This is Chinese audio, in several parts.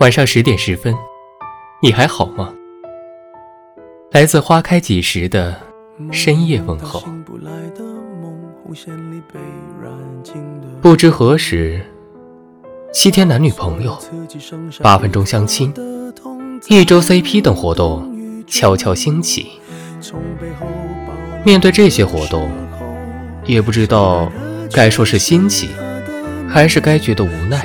晚上十点十分，你还好吗？来自花开几时的深夜问候。不知何时，七天男女朋友，八分钟相亲，一周 CP 等活动悄悄兴起。面对这些活动，也不知道该说是新奇，还是该觉得无奈。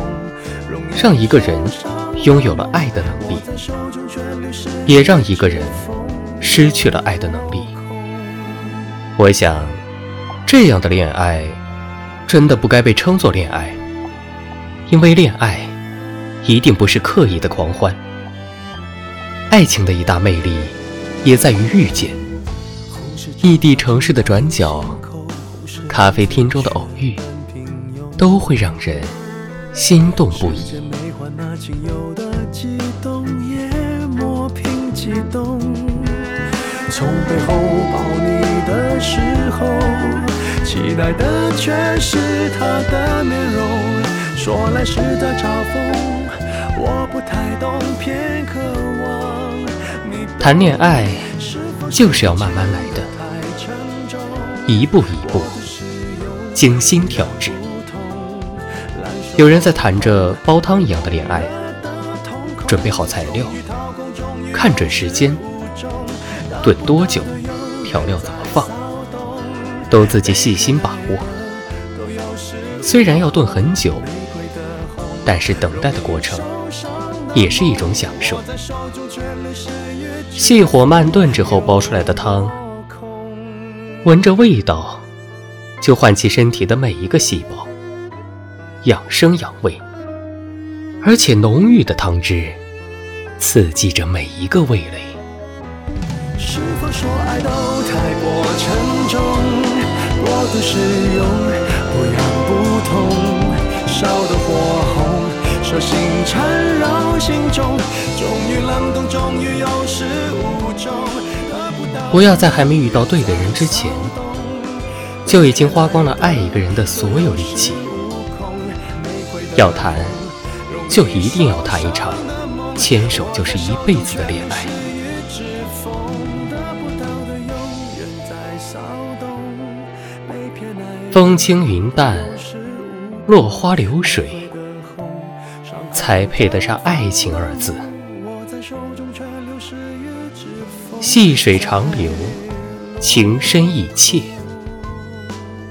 让一个人拥有了爱的能力，也让一个人失去了爱的能力。我想，这样的恋爱真的不该被称作恋爱，因为恋爱一定不是刻意的狂欢。爱情的一大魅力也在于遇见，异地城市的转角，咖啡厅中的偶遇，都会让人。心动不已。没换那仅有的激动也磨平激动从背后抱你的时候，期待的却是他的面容。说来是在嘲讽，我不太懂，偏渴望。谈恋爱就是要慢慢来的，一步一步，精心调制。有人在谈着煲汤一样的恋爱，准备好材料，看准时间，炖多久，调料怎么放，都自己细心把握。虽然要炖很久，但是等待的过程也是一种享受。细火慢炖之后煲出来的汤，闻着味道，就唤起身体的每一个细胞。养生养胃，而且浓郁的汤汁刺激着每一个味蕾。是否说爱都太过沉重，过度使用，不痒不痛，烧得火红，手心缠绕心中，终于冷冻，终于有始无终。不要在还没遇到对的人之前，就已经花光了爱一个人的所有力气。要谈，就一定要谈一场牵手就是一辈子的恋爱。风轻云淡，落花流水，才配得上爱情二字。细水长流，情深意切，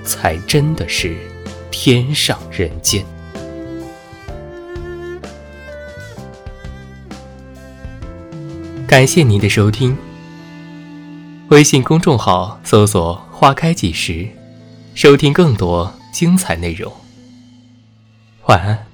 才真的是天上人间。感谢您的收听。微信公众号搜索“花开几时”，收听更多精彩内容。晚安。